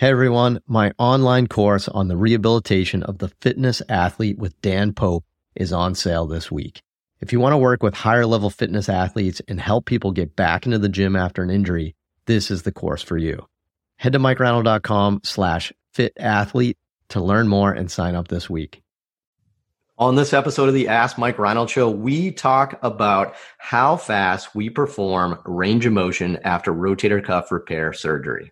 Hey everyone, my online course on the rehabilitation of the fitness athlete with Dan Pope is on sale this week. If you want to work with higher level fitness athletes and help people get back into the gym after an injury, this is the course for you. Head to mikereinold.com slash fit athlete to learn more and sign up this week. On this episode of the Ask Mike Reinold Show, we talk about how fast we perform range of motion after rotator cuff repair surgery.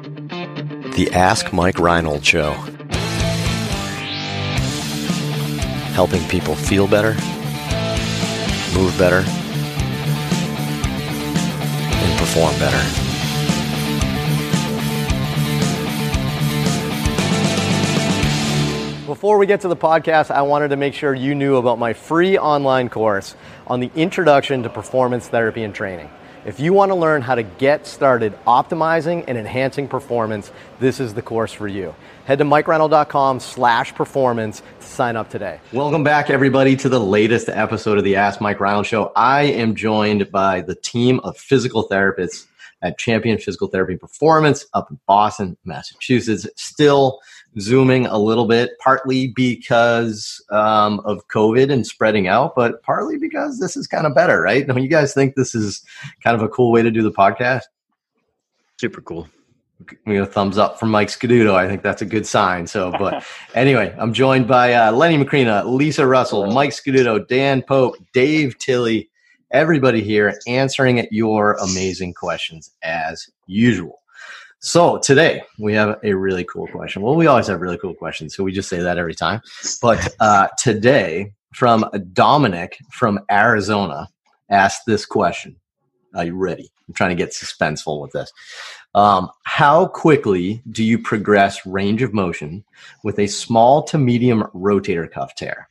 The Ask Mike Reinold Show. Helping people feel better, move better, and perform better. Before we get to the podcast, I wanted to make sure you knew about my free online course on the introduction to performance therapy and training. If you want to learn how to get started optimizing and enhancing performance, this is the course for you. Head to mikereinold.com slash performance to sign up today. Welcome back, everybody, to the latest episode of the Ask Mike Reinold Show. I am joined by the team of physical therapists at Champion Physical Therapy Performance up in Boston, Massachusetts. Still zooming a little bit, partly because um, of COVID and spreading out, but partly because this is kind of better, right? Don't you guys think this is kind of a cool way to do the podcast? Super cool. We got a thumbs up from Mike Scaduto. I think that's a good sign. So, but anyway, I'm joined by uh, Lenny Macrina, Lisa Russell, Mike Scaduto, Dan Pope, Dave Tilley, everybody here answering your amazing questions as usual. So today we have a really cool question. Well, we always have really cool questions, so we just say that every time. But uh, today, from Dominic from Arizona, asked this question. Are you ready? I'm trying to get suspenseful with this. Um, how quickly do you progress range of motion with a small to medium rotator cuff tear?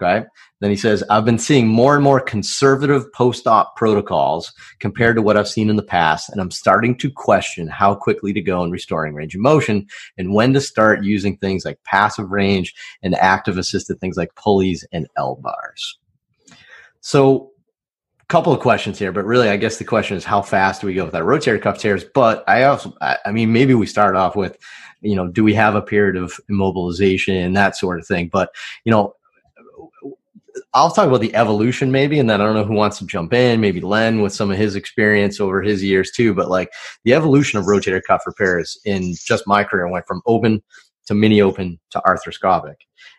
Okay. Then he says, I've been seeing more and more conservative post op protocols compared to what I've seen in the past, and I'm starting to question how quickly to go in restoring range of motion and when to start using things like passive range and active assisted things like pulleys and L bars. So, a couple of questions here, but really, I guess the question is how fast do we go with that rotator cuff tears? But I also, I mean, maybe we start off with, you know, do we have a period of immobilization and that sort of thing? But, you know, I'll talk about the evolution maybe, and then I don't know who wants to jump in. Maybe Len with some of his experience over his years too. But like the evolution of rotator cuff repairs in just my career went from open to mini open to arthroscopic,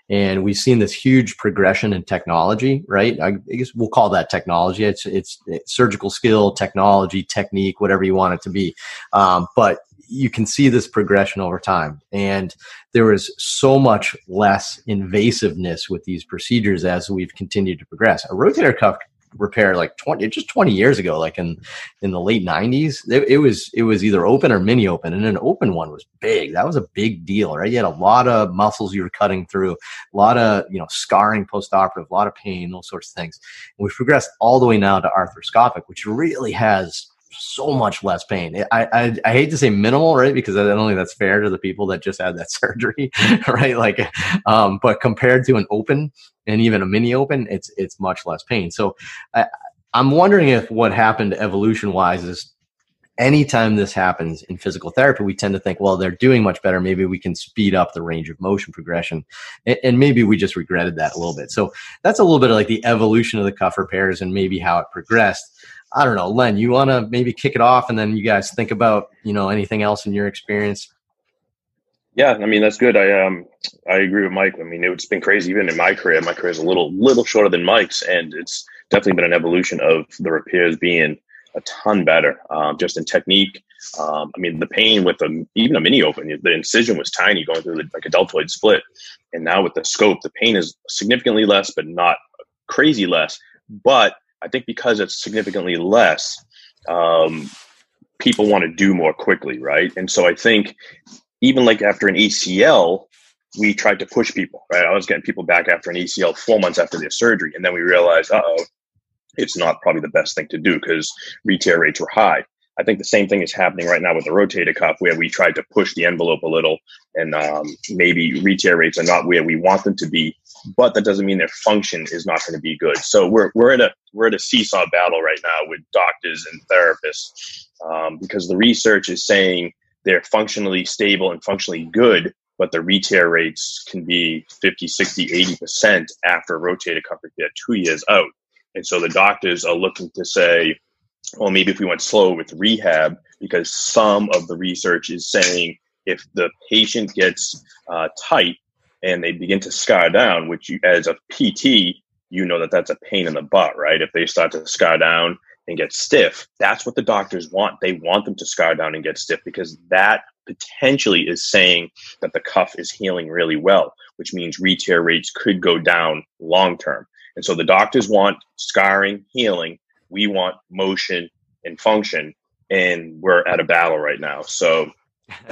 and we've seen this huge progression in technology. Right? I guess we'll call that technology. It's it's, it's surgical skill, technology, technique, whatever you want it to be. Um, but you can see this progression over time. And there is so much less invasiveness with these procedures as we've continued to progress. A rotator cuff repair like 20 just 20 years ago like in in the late 90s it, it, was it was either open or mini open and an open one was big that was a big deal right you had a lot of muscles you were cutting through a lot of you know scarring post-operative a lot of pain those sorts of things and we've progressed all the way now to arthroscopic which really has so much less pain. I, I, I hate to say minimal, right? Because I don't think that's fair to the people that just had that surgery, right? Like, um, but compared to an open and even a mini open, it's it's much less pain. So I, I'm wondering if what happened evolution wise is anytime this happens in physical therapy, we tend to think, well, they're doing much better. Maybe we can speed up the range of motion progression. And, and, maybe we just regretted that a little bit. So that's a little bit of like the evolution of the cuff repairs and maybe how it progressed. I don't know, Len, you want to maybe kick it off and then you guys think about, you know, anything else in your experience? Yeah, I mean that's good. I um I agree with Mike. I mean it's been crazy even in my career. My career is a little little shorter than Mike's, and it's definitely been an evolution of the repairs being a ton better, um, just in technique. Um, I mean the pain with a, even a mini open, the incision was tiny going through the, like a deltoid split, and now with the scope, the pain is significantly less, but not crazy less. But I think because it's significantly less, um, people want to do more quickly, right? And so I think even like after an ACL, we tried to push people, right? I was getting people back after an ACL four months after their surgery, and then we realized, oh, it's not probably the best thing to do because retear rates were high. I think the same thing is happening right now with the rotator cuff, where we tried to push the envelope a little, and um, maybe retear rates are not where we want them to be, but that doesn't mean their function is not going to be good. So we're we're at a we're at a seesaw battle right now with doctors and therapists um, because the research is saying they're functionally stable and functionally good, but the re-tear rates can be 50, 60, 80% after rotator cuff repair two years out. And so the doctors are looking to say, well, maybe if we went slow with rehab, because some of the research is saying if the patient gets uh, tight and they begin to scar down, which you, as a PT, you know that that's a pain in the butt, right? If they start to scar down and get stiff, that's what the doctors want. They want them to scar down and get stiff because that potentially is saying that the cuff is healing really well, which means re-tear rates could go down long term. And so the doctors want scarring, healing. We want motion and function. And we're at a battle right now. So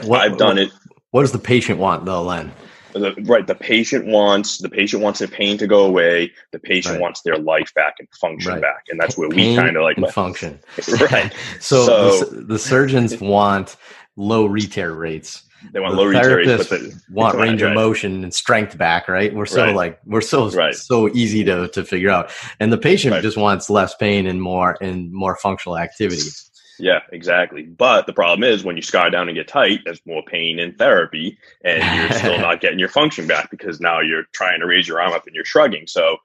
what, I've done it. What does the patient want though, Len? The, right. The patient wants the patient wants their pain to go away. The patient right. wants their life back and function right. back, and that's where pain we kind of like function. right. so, so the, the, surgeons want low re-tear rates. They want the low re-tear rates, but they want range of motion and strength back. Right. We're so like we're so so easy to to figure out, and the patient just wants less pain and more and more functional activities. Yeah, exactly. But the problem is when you scar down and get tight, there's more pain in therapy, and you're still not getting your function back because now you're trying to raise your arm up and you're shrugging. So,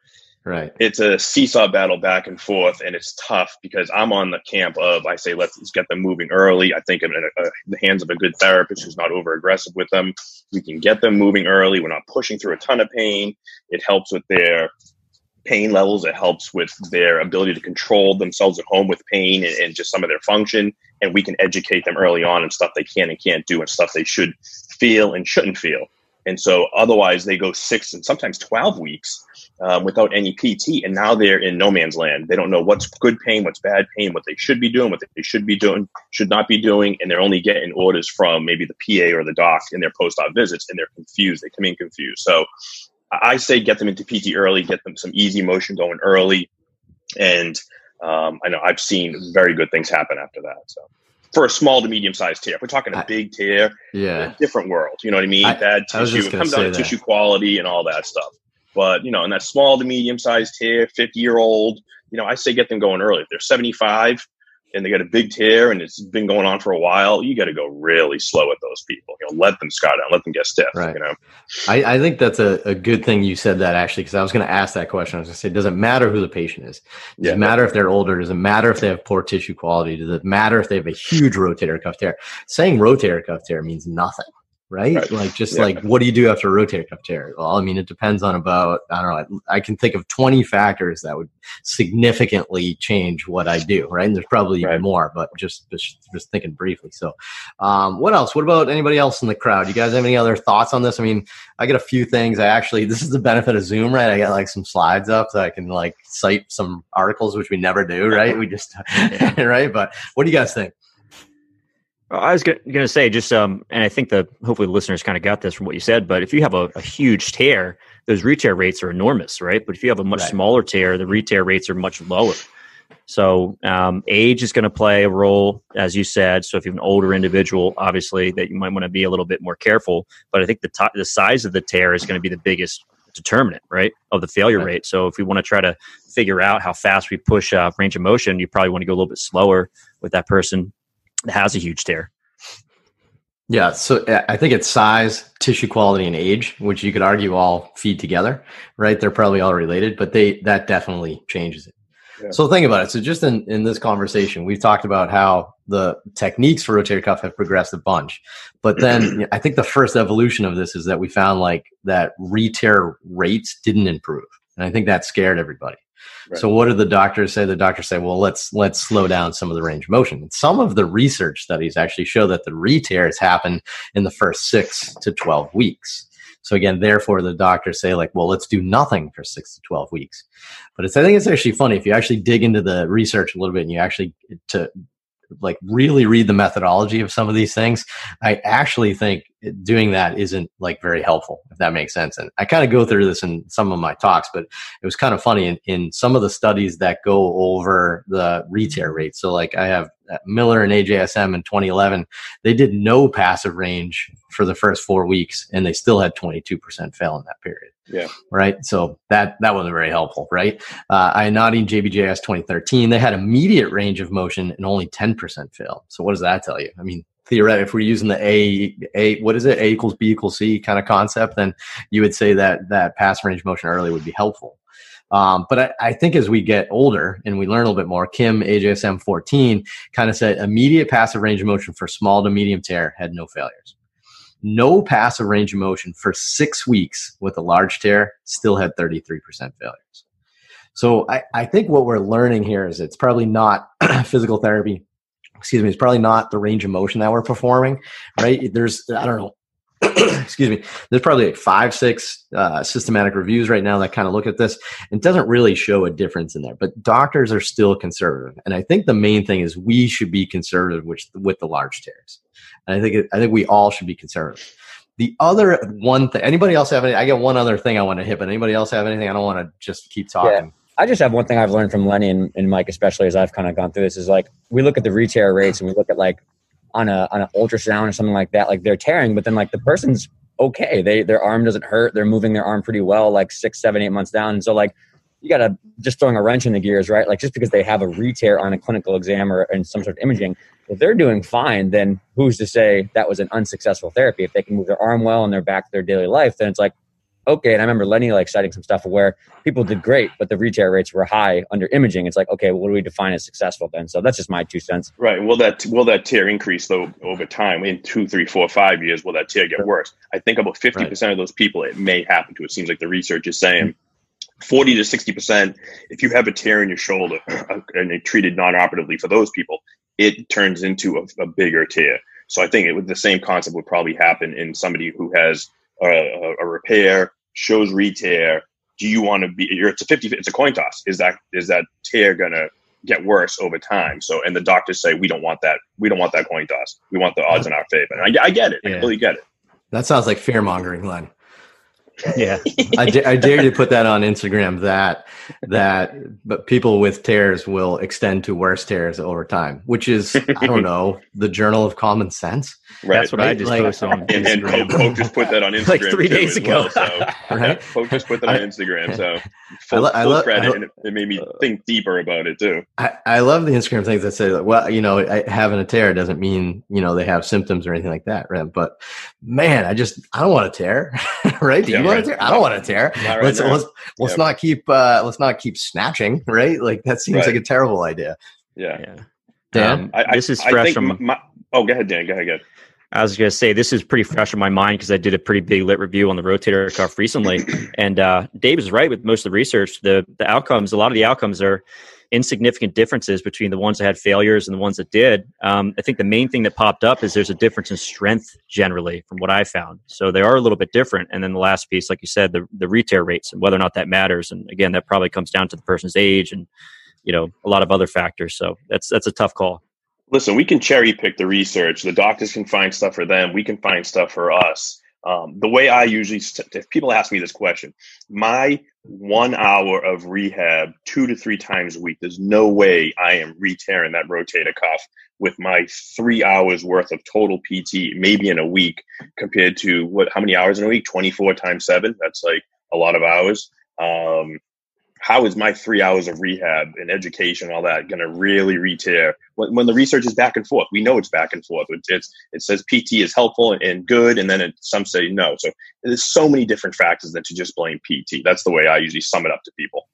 right, it's a seesaw battle back and forth, and it's tough because I'm on the camp of I say let's, let's get them moving early. I think in a, a, the hands of a good therapist who's not over aggressive with them, we can get them moving early. We're not pushing through a ton of pain. It helps with their pain levels. It helps with their ability to control themselves at home with pain and, and, just some of their function. And we can educate them early on and stuff they can and can't do and stuff they should feel and shouldn't feel. And so otherwise they go six and sometimes 12 weeks um, without any PT. And now they're in no man's land. They don't know what's good pain, what's bad pain, what they should be doing, what they should be doing, should not be doing. And they're only getting orders from maybe the PA or the doc in their post-op visits and they're confused. They come in confused. So I say get them into PT early, get them some easy motion going early, and um, I know I've seen very good things happen after that. So for a small to medium sized tear, if we're talking a big tear, yeah, different world. You know what I mean? I, Bad tissue. It comes down to that. tissue quality and all that stuff. But you know, in that small to medium sized tear, fifty year old, you know, I say get them going early. If they're seventy five, and they got a big tear and it's been going on for a while, you got to go really slow with those people. You know, let them scout down, let them get stiff. Right. You know, I, I think that's a, a good thing you said that actually because I was going to ask that question. I was going to say, does it matter who the patient is? Does yeah, it matter if they're older? Does it matter if they have poor tissue quality? Does it matter if they have a huge rotator cuff tear? Saying rotator cuff tear means nothing right? right. Like just yeah. like what do you do after a rotator cuff tear? Well, I mean, it depends on about I don't know. I can think of twenty factors that would significantly change what I do, right? And there's probably right. even more, but just, just just thinking briefly. So, um, what else? What about anybody else in the crowd? You guys have any other thoughts on this? I mean, I get a few things. I actually this is the benefit of Zoom, right? I got like some slides up so I can like cite some articles, which we never do, right? We just right. But what do you guys think? I was going to say just, um, and I think the hopefully the listeners kind of got this from what you said. But if you have a, a huge tear, those re-tear rates are enormous, right? But if you have a much right. smaller tear, the re-tear rates are much lower. So um, age is going to play a role, as you said. So if you have an older individual, obviously that you might want to be a little bit more careful. But I think the t- the size of the tear is going to be the biggest determinant, right, of the failure right. rate. So if we want to try to figure out how fast we push uh, range of motion, you probably want to go a little bit slower with that person has a huge tear. Yeah, so uh, I think it's size, tissue quality, and age, which you could argue all feed together, right? They're probably all related, but they that definitely changes it. Yeah. So think about it. So just in, in this conversation, we've talked about how the techniques for rotator cuff have progressed a bunch. But then I think the first evolution of this is that we found like that re-tear rates didn't improve. And I think that scared everybody. So what do the doctors say? The doctors say, well, let's let's slow down some of the range of motion. And some of the research studies actually show that the re-tears happen in the first six to twelve weeks. So again, therefore, the doctors say like, well, let's do nothing for six to twelve weeks. But it's I think it's actually funny if you actually dig into the research a little bit and you actually to like really read the methodology of some of these things, I actually think doing that isn't like very helpful, if that makes sense. And I kind of go through this in some of my talks, but it was kind of funny in, in some of the studies that go over the re-tear rate. So like I have uh, Miller and AJSM in 2011, they did no passive range for the first four weeks and they still had 22% fail in that period. Yeah. Right. So that that wasn't very helpful, right? Uh, Iannotti JBJS 2013, they had immediate range of motion and only 10% fail. So what does that tell you? I mean, theoretically, if we're using the A, A, what is it? A equals B equals C kind of concept, then you would say that that passive range motion early would be helpful. Um, but I, I, think as we get older and we learn a little bit more, Kim AJSM 14 kind of said immediate passive range of motion for small to medium tear had no failures. No passive range of motion for six weeks with a large tear still had 33% failures. So I, I think what we're learning here is it's probably not physical therapy. Excuse me, it's probably not the range of motion that we're performing, right? There's, I don't know, excuse me, there's probably like five, six uh, systematic reviews right now that kind of look at this. It doesn't really show a difference in there, but doctors are still conservative. And I think the main thing is we should be conservative with, with the large tears. And I think, it, I think we all should be conservative. The other one thing, anybody else have any? I got one other thing I want to hit, but anybody else have anything? I don't want to just keep talking. Yeah. I just have one thing I've learned from Lenny and, and Mike, especially as I've kind of gone through this, is like we look at the re-tear rates and we look at like on a on an ultrasound or something like that, like they're tearing, but then like the person's okay. They their arm doesn't hurt. They're moving their arm pretty well, like six, seven, eight months down. And so like you gotta just throwing a wrench in the gears, right? Like just because they have a re-tear on a clinical exam or in some sort of imaging, if they're doing fine, then who's to say that was an unsuccessful therapy? If they can move their arm well and they're back to their daily life, then it's like okay. And I remember Lenny like citing some stuff where people did great, but the re-tear rates were high under imaging. It's like, okay, well, what do we define as successful then? So that's just my two cents. Right. Will that will that tear increase though over time in two, three, four, five years? Will that tear get worse? I think about fifty percent right. of those people it may happen to. It seems like the research is saying. 40 to 60% if you have a tear in your shoulder uh, and they treated non-operatively for those people it turns into a, a bigger tear so i think it would the same concept would probably happen in somebody who has a, a repair shows re-tear. Do you want to be? It's a fifty. It's a coin toss. Is that is that tear gonna get worse over time? So, and the doctors say we don't want that. We don't want that coin toss. We want the odds in our favor. And I, I get it. Yeah. I really get it. That sounds like fear mongering, Len. Yeah, I, I dare you to put that on Instagram. That that but people with tears will extend to worse tears over time, which is I don't know the journal of common sense. Right. That's what right? I just like, posted on and, and Pope, Pope, just put that on Instagram like three days ago. Well, so, right? Pope just put that on Instagram. So full, I, lo- full credit, lo- and it, it, made me think deeper about it too. I, I love the Instagram things that say, well, you know, having a tear doesn't mean you know they have symptoms or anything like that, right? But man, I just I don't want a tear, right? Do yeah, you want right. a tear? I don't want a tear. Right let's let's let's not keep uh let's not keep snatching, right? Like that seems like a terrible idea. Yeah. yeah. Dan, um, I, this is fresh from. My, oh, go ahead, Dan. Go ahead. Go ahead. I was going to say this is pretty fresh in my mind because I did a pretty big lit review on the rotator cuff recently, and uh, Dave is right with most of the research. The the outcomes, a lot of the outcomes are insignificant differences between the ones that had failures and the ones that did. Um, I think the main thing that popped up is there's a difference in strength generally, from what I found. So they are a little bit different. And then the last piece, like you said, the the re-tear rates and whether or not that matters. And again, that probably comes down to the person's age and you know a lot of other factors. So that's that's a tough call listen, we can cherry pick the research. The doctors can find stuff for them. We can find stuff for us. Um, the way I usually, if people ask me this question, my one hour of rehab two to three times a week, there's no way I am re-tearing that rotator cuff with my three hours worth of total PT, maybe in a week, compared to what? How many hours in a week? Twenty four times seven. That's like a lot of hours. Um, how is my three hours of rehab and education and all that going to really re-tear when, when, the research is back and forth? We know it's back and forth. It's, it's it says pt is helpful and, and good and then it, some say no. So there's so many different factors than to just blame pt that's the way i usually sum it up to people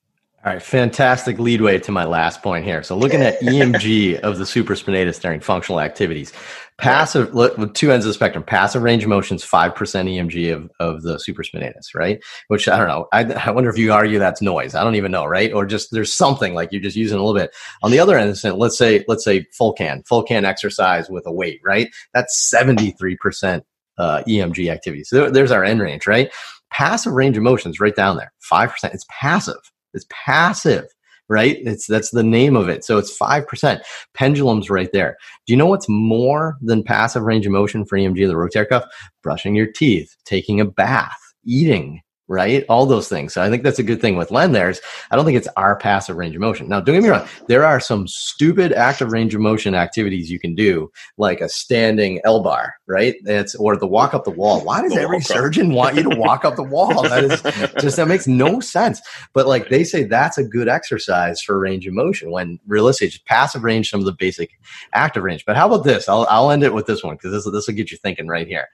all right, fantastic leadway to my last point here. So, looking at EMG of the supraspinatus during functional activities, passive with two ends of the spectrum, passive range of motion is five percent EMG of, of the supraspinatus, right? Which I don't know. I, I wonder if you argue that's noise. I don't even know, right? Or just there's something like you're just using a little bit. On the other end, let's say let's say full can, full can exercise with a weight, right? That's seventy three percent uh, EMG activity. So there, there's our end range, right? Passive range of motion is right down there, five percent. It's passive it's passive, right? It's that's the name of it. So it's five percent. Pendulum's right there. Do you know what's more than passive range of motion for EMG of the rotator cuff? Brushing your teeth, taking a bath, eating, right? All those things. So I think that's a good thing with Len there's I don't think it's our passive range of motion. Now, don't get me wrong, there are some stupid active range of motion activities you can do, like a standing L bar, right? That's or the walk up the wall. Why does every surgeon want you to walk up the wall? That is just that makes no sense. But like they say that's a good exercise for range of motion when realistically just passive range, some of the basic active range. But how about this? I'll I'll end it with this one because this this will get you thinking right here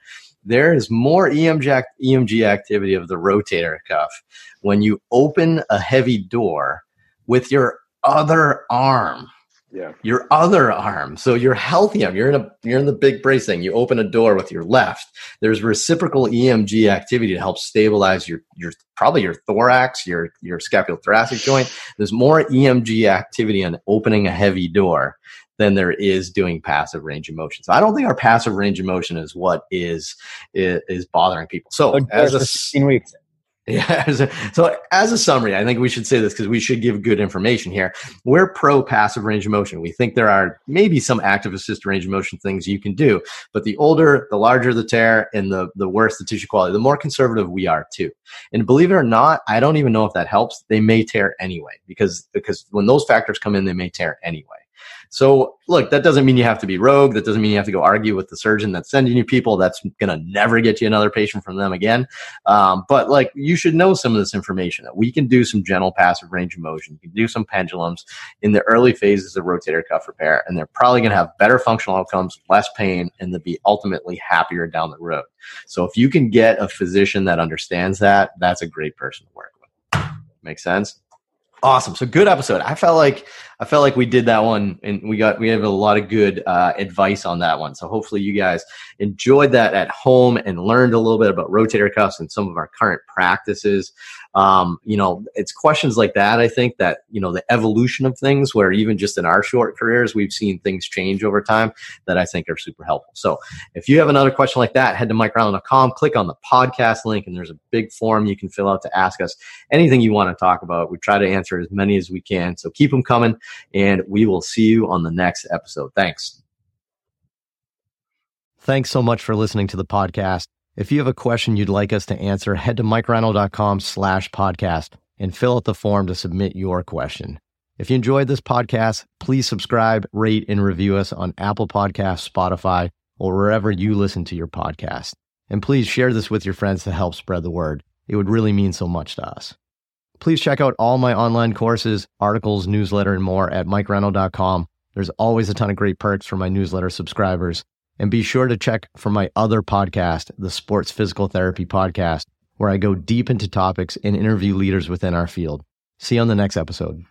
there is more EMG, EMG activity of the rotator cuff when you open a heavy door with your other arm. Yeah. Your other arm. So you're healthy arm. You're in a you're in the big bracing. You open a door with your left. There's reciprocal EMG activity to help stabilize your your probably your thorax, your your scapulothoracic joint. There's more EMG activity on opening a heavy door than there is doing passive range of motion. So I don't think our passive range of motion is what is is, is bothering people. So as a 16 weeks. Yeah. So as a summary, I think we should say this because we should give good information here. We're pro passive range of motion. We think there are maybe some active assist range of motion things you can do, but the older, the larger the tear and the, the worse the tissue quality, the more conservative we are too. And believe it or not, I don't even know if that helps. They may tear anyway because, because when those factors come in, they may tear anyway. So look, that doesn't mean you have to be rogue. That doesn't mean you have to go argue with the surgeon that's sending you people. That's going to never get you another patient from them again. Um, but like you should know some of this information that we can do some gentle passive range of motion. You can do some pendulums in the early phases of rotator cuff repair, and they're probably going to have better functional outcomes, less pain, and they'll be ultimately happier down the road. So if you can get a physician that understands that, that's a great person to work with. Make sense? Awesome. So good episode. I felt like I felt like we did that one, and we got we have a lot of good uh, advice on that one. So hopefully you guys enjoyed that at home and learned a little bit about rotator cuffs and some of our current practices. Um, you know, it's questions like that. I think that you know the evolution of things, where even just in our short careers, we've seen things change over time that I think are super helpful. So if you have another question like that, head to mikereinold.com, click on the podcast link, and there's a big form you can fill out to ask us anything you want to talk about. We try to answer as many as we can. So keep them coming and we will see you on the next episode. Thanks. Thanks so much for listening to the podcast. If you have a question you'd like us to answer, head to mikereinold.com slash podcast and fill out the form to submit your question. If you enjoyed this podcast, please subscribe, rate, and review us on Apple Podcasts, Spotify, or wherever you listen to your podcast. And please share this with your friends to help spread the word. It would really mean so much to us. Please check out all my online courses, articles, newsletter, and more at mikereinold.com. There's always a ton of great perks for my newsletter subscribers. And be sure to check for my other podcast, the Sports Physical Therapy Podcast, where I go deep into topics and interview leaders within our field. See you on the next episode.